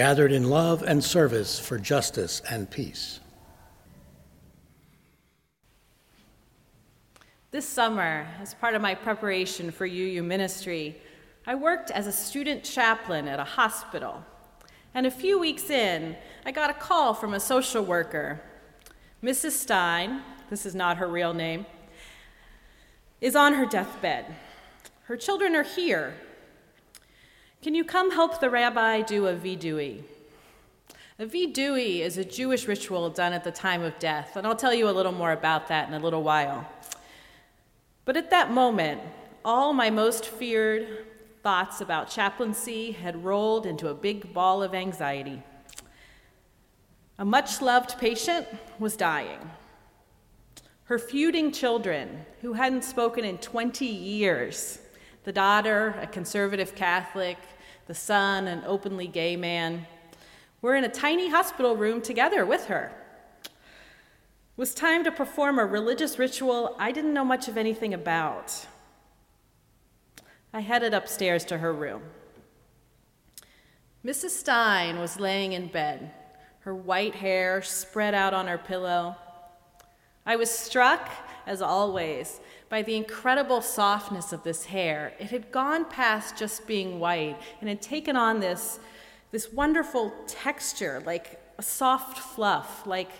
gathered in love and service for justice and peace. This summer, as part of my preparation for UU ministry, I worked as a student chaplain at a hospital. And a few weeks in, I got a call from a social worker. Mrs. Stein, this is not her real name, is on her deathbed. Her children are here, can you come help the rabbi do a vidui? A vidui is a Jewish ritual done at the time of death, and I'll tell you a little more about that in a little while. But at that moment, all my most feared thoughts about chaplaincy had rolled into a big ball of anxiety. A much loved patient was dying. Her feuding children, who hadn't spoken in 20 years, the daughter, a conservative Catholic, the son, an openly gay man, We're in a tiny hospital room together with her. It was time to perform a religious ritual I didn't know much of anything about. I headed upstairs to her room. Mrs. Stein was laying in bed, her white hair spread out on her pillow. I was struck, as always, by the incredible softness of this hair. It had gone past just being white and had taken on this, this wonderful texture, like a soft fluff, like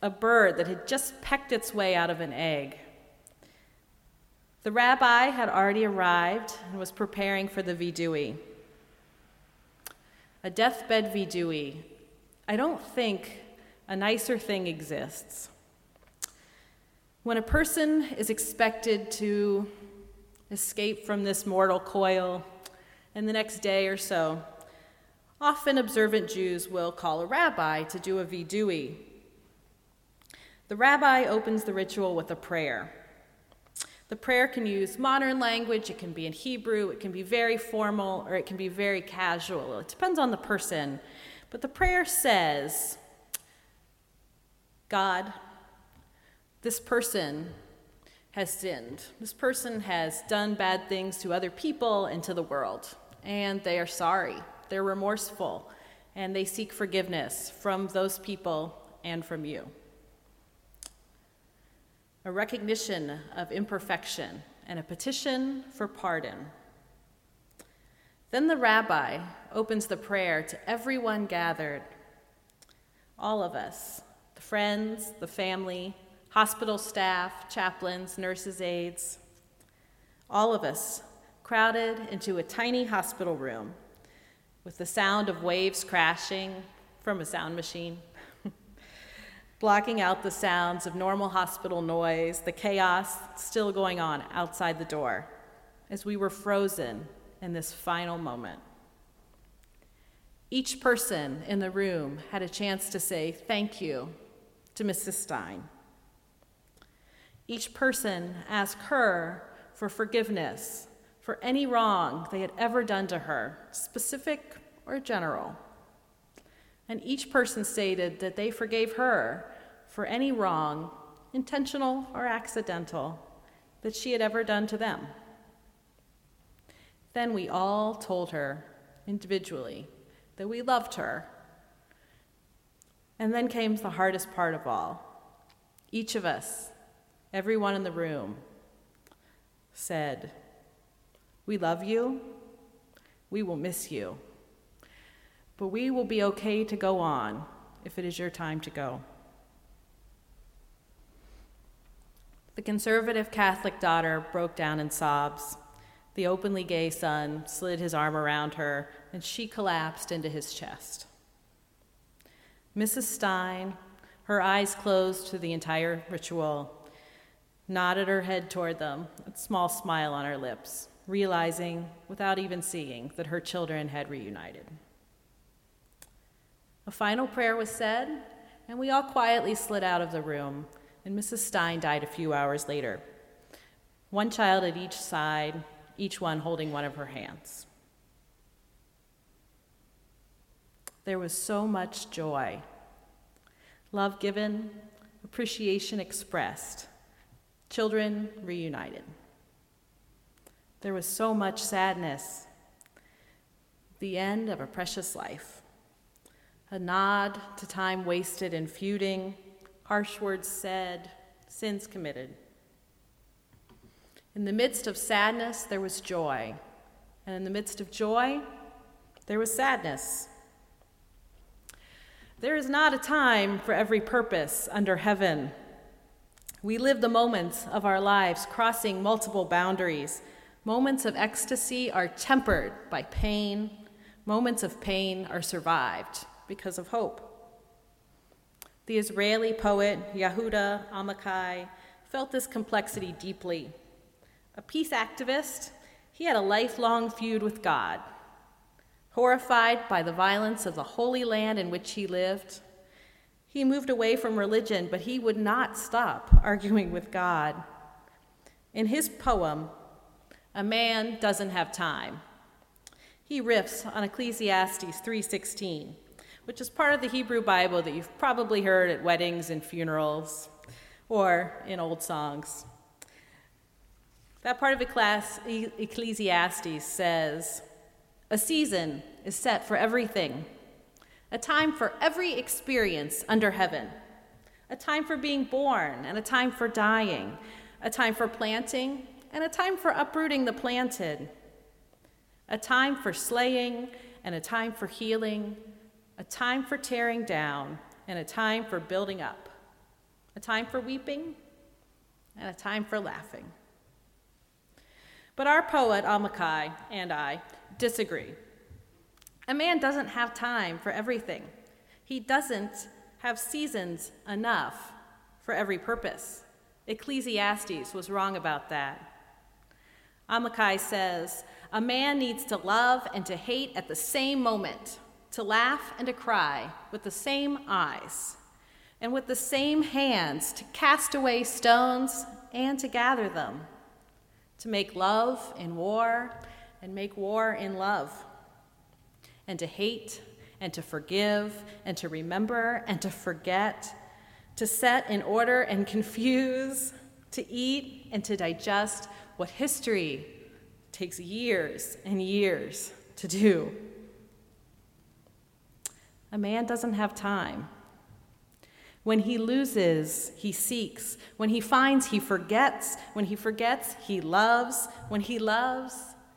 a bird that had just pecked its way out of an egg. The rabbi had already arrived and was preparing for the vidui. A deathbed vidui. I don't think a nicer thing exists. When a person is expected to escape from this mortal coil in the next day or so, often observant Jews will call a rabbi to do a vidui. The rabbi opens the ritual with a prayer. The prayer can use modern language, it can be in Hebrew, it can be very formal, or it can be very casual. It depends on the person. But the prayer says, God, this person has sinned. This person has done bad things to other people and to the world, and they are sorry. They're remorseful, and they seek forgiveness from those people and from you. A recognition of imperfection and a petition for pardon. Then the rabbi opens the prayer to everyone gathered, all of us, the friends, the family, hospital staff, chaplains, nurses' aides, all of us crowded into a tiny hospital room with the sound of waves crashing from a sound machine, blocking out the sounds of normal hospital noise, the chaos still going on outside the door as we were frozen in this final moment. Each person in the room had a chance to say thank you to Mrs. Stein. Each person asked her for forgiveness for any wrong they had ever done to her, specific or general. And each person stated that they forgave her for any wrong, intentional or accidental, that she had ever done to them. Then we all told her individually that we loved her. And then came the hardest part of all. Each of us everyone in the room said, We love you, we will miss you, but we will be okay to go on if it is your time to go. The conservative Catholic daughter broke down in sobs. The openly gay son slid his arm around her, and she collapsed into his chest. Mrs. Stein, her eyes closed to the entire ritual, nodded her head toward them, a small smile on her lips, realizing, without even seeing, that her children had reunited. A final prayer was said, and we all quietly slid out of the room, and Mrs. Stein died a few hours later. One child at each side, each one holding one of her hands. There was so much joy. Love given, appreciation expressed, children reunited. There was so much sadness, the end of a precious life, a nod to time wasted in feuding, harsh words said, sins committed. In the midst of sadness, there was joy, and in the midst of joy, there was sadness. There is not a time for every purpose under heaven. We live the moments of our lives crossing multiple boundaries. Moments of ecstasy are tempered by pain. Moments of pain are survived because of hope. The Israeli poet Yehuda Amichai felt this complexity deeply. A peace activist, he had a lifelong feud with God. Horrified by the violence of the holy land in which he lived, he moved away from religion, but he would not stop arguing with God. In his poem, A Man Doesn't Have Time, he riffs on Ecclesiastes 3:16, which is part of the Hebrew Bible that you've probably heard at weddings and funerals or in old songs. That part of Ecclesiastes says, a season is set for everything, a time for every experience under heaven, a time for being born and a time for dying, a time for planting and a time for uprooting the planted, a time for slaying and a time for healing, a time for tearing down and a time for building up, a time for weeping and a time for laughing. But our poet, Amichai, and I disagree. A man doesn't have time for everything, he doesn't have seasons enough for every purpose. Ecclesiastes was wrong about that. Amichai says, A man needs to love and to hate at the same moment, to laugh and to cry with the same eyes, and with the same hands to cast away stones and to gather them, to make love in war and make war in love, and to hate and to forgive and to remember and to forget, to set in order and confuse, to eat and to digest what history takes years and years to do. A man doesn't have time. When he loses, he seeks. When he finds, he forgets. When he forgets, he loves. When he loves,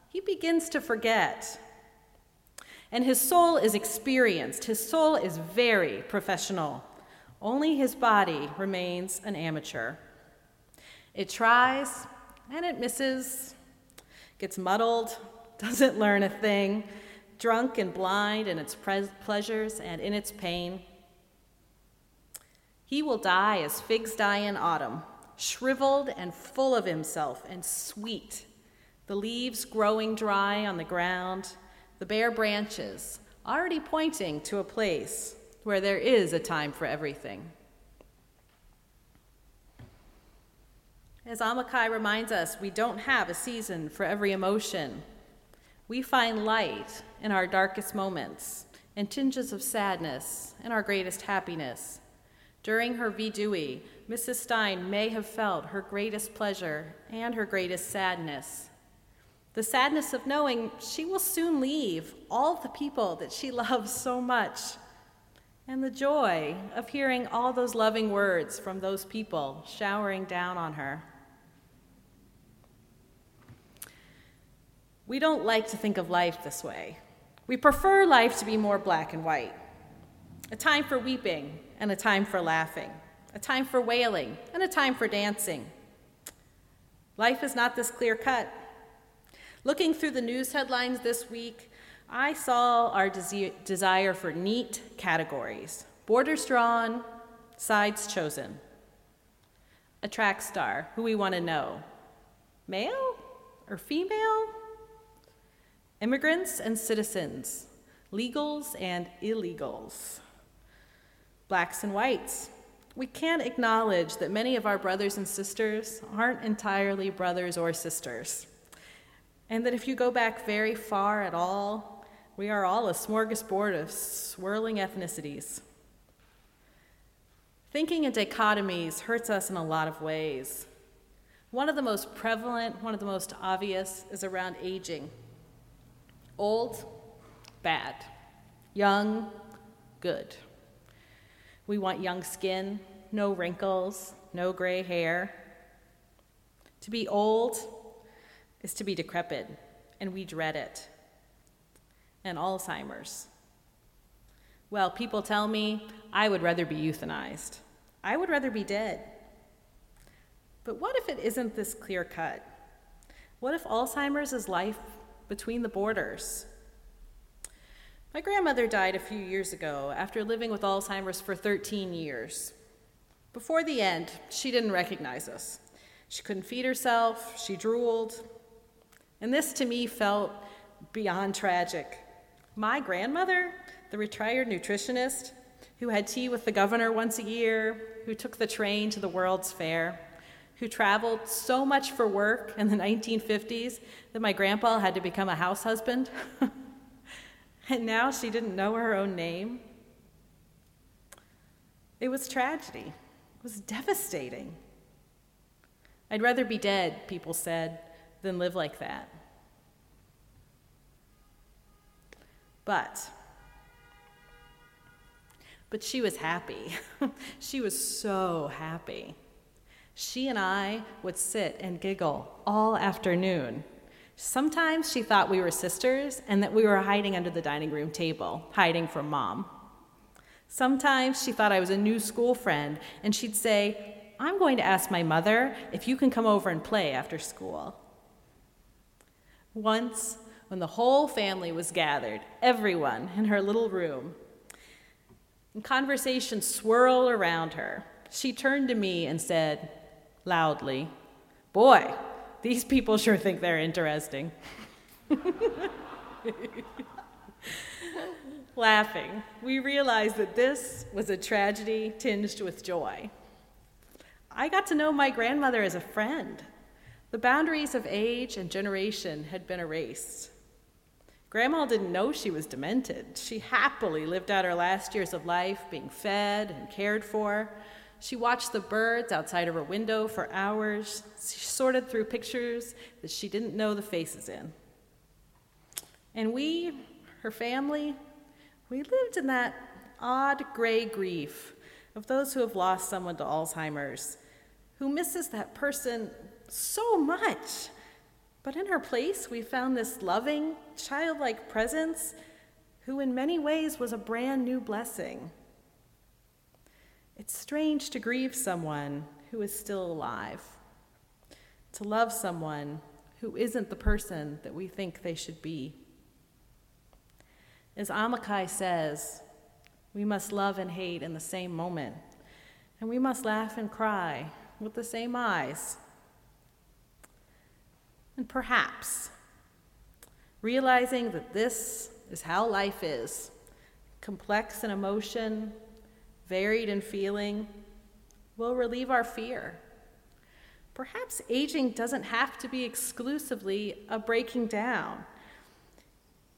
he begins to forget. And his soul is experienced, his soul is very professional. Only his body remains an amateur. It tries and it misses, gets muddled, doesn't learn a thing, drunk and blind in its pre- pleasures and in its pain. He will die as figs die in autumn, shriveled and full of himself and sweet the leaves growing dry on the ground, the bare branches already pointing to a place where there is a time for everything. As Amichai reminds us, we don't have a season for every emotion. We find light in our darkest moments and tinges of sadness in our greatest happiness. During her vidui, Mrs. Stein may have felt her greatest pleasure and her greatest sadness the sadness of knowing she will soon leave all the people that she loves so much, and the joy of hearing all those loving words from those people showering down on her. We don't like to think of life this way. We prefer life to be more black and white a time for weeping and a time for laughing, a time for wailing and a time for dancing. Life is not this clear cut. Looking through the news headlines this week, I saw our desi- desire for neat categories borders drawn, sides chosen. A track star, who we want to know male or female? Immigrants and citizens, legals and illegals, blacks and whites. We can't acknowledge that many of our brothers and sisters aren't entirely brothers or sisters. And that if you go back very far at all, we are all a smorgasbord of swirling ethnicities. Thinking in dichotomies hurts us in a lot of ways. One of the most prevalent, one of the most obvious, is around aging. Old, bad. Young, good. We want young skin, no wrinkles, no gray hair. To be old is to be decrepit, and we dread it. And Alzheimer's. Well, people tell me I would rather be euthanized. I would rather be dead. But what if it isn't this clear cut? What if Alzheimer's is life between the borders? My grandmother died a few years ago after living with Alzheimer's for 13 years. Before the end, she didn't recognize us. She couldn't feed herself, she drooled. And this to me felt beyond tragic. My grandmother the retired nutritionist who had tea with the governor once a year, who took the train to the World's Fair, who traveled so much for work in the 1950s that my grandpa had to become a house husband. and now she didn't know her own name. It was tragedy. It was devastating. I'd rather be dead, people said, than live like that. But but she was happy. she was so happy. She and I would sit and giggle all afternoon. Sometimes she thought we were sisters and that we were hiding under the dining room table, hiding from mom. Sometimes she thought I was a new school friend and she'd say, I'm going to ask my mother if you can come over and play after school. Once, when the whole family was gathered, everyone in her little room, and conversation swirled around her. She turned to me and said, loudly, Boy, these people sure think they're interesting. Laughing, we realized that this was a tragedy tinged with joy. I got to know my grandmother as a friend. The boundaries of age and generation had been erased. Grandma didn't know she was demented. She happily lived out her last years of life being fed and cared for. She watched the birds outside of her window for hours. She sorted through pictures that she didn't know the faces in. And we, her family, we lived in that odd gray grief of those who have lost someone to Alzheimer's, who misses that person so much but in her place, we found this loving, childlike presence who, in many ways, was a brand new blessing. It's strange to grieve someone who is still alive, to love someone who isn't the person that we think they should be. As Amichai says, we must love and hate in the same moment, and we must laugh and cry with the same eyes. And perhaps realizing that this is how life is complex in emotion, varied in feeling will relieve our fear. Perhaps aging doesn't have to be exclusively a breaking down.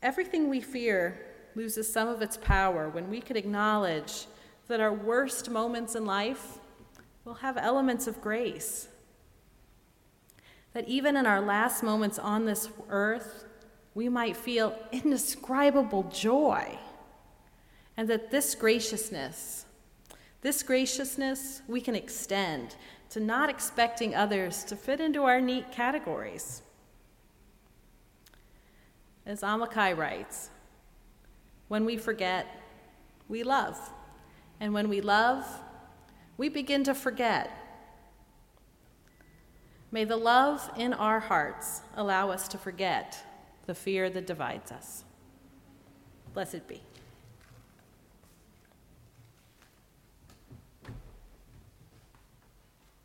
Everything we fear loses some of its power when we can acknowledge that our worst moments in life will have elements of grace that even in our last moments on this earth, we might feel indescribable joy. And that this graciousness, this graciousness we can extend to not expecting others to fit into our neat categories. As Amichai writes, when we forget, we love. And when we love, we begin to forget May the love in our hearts allow us to forget the fear that divides us. Blessed be.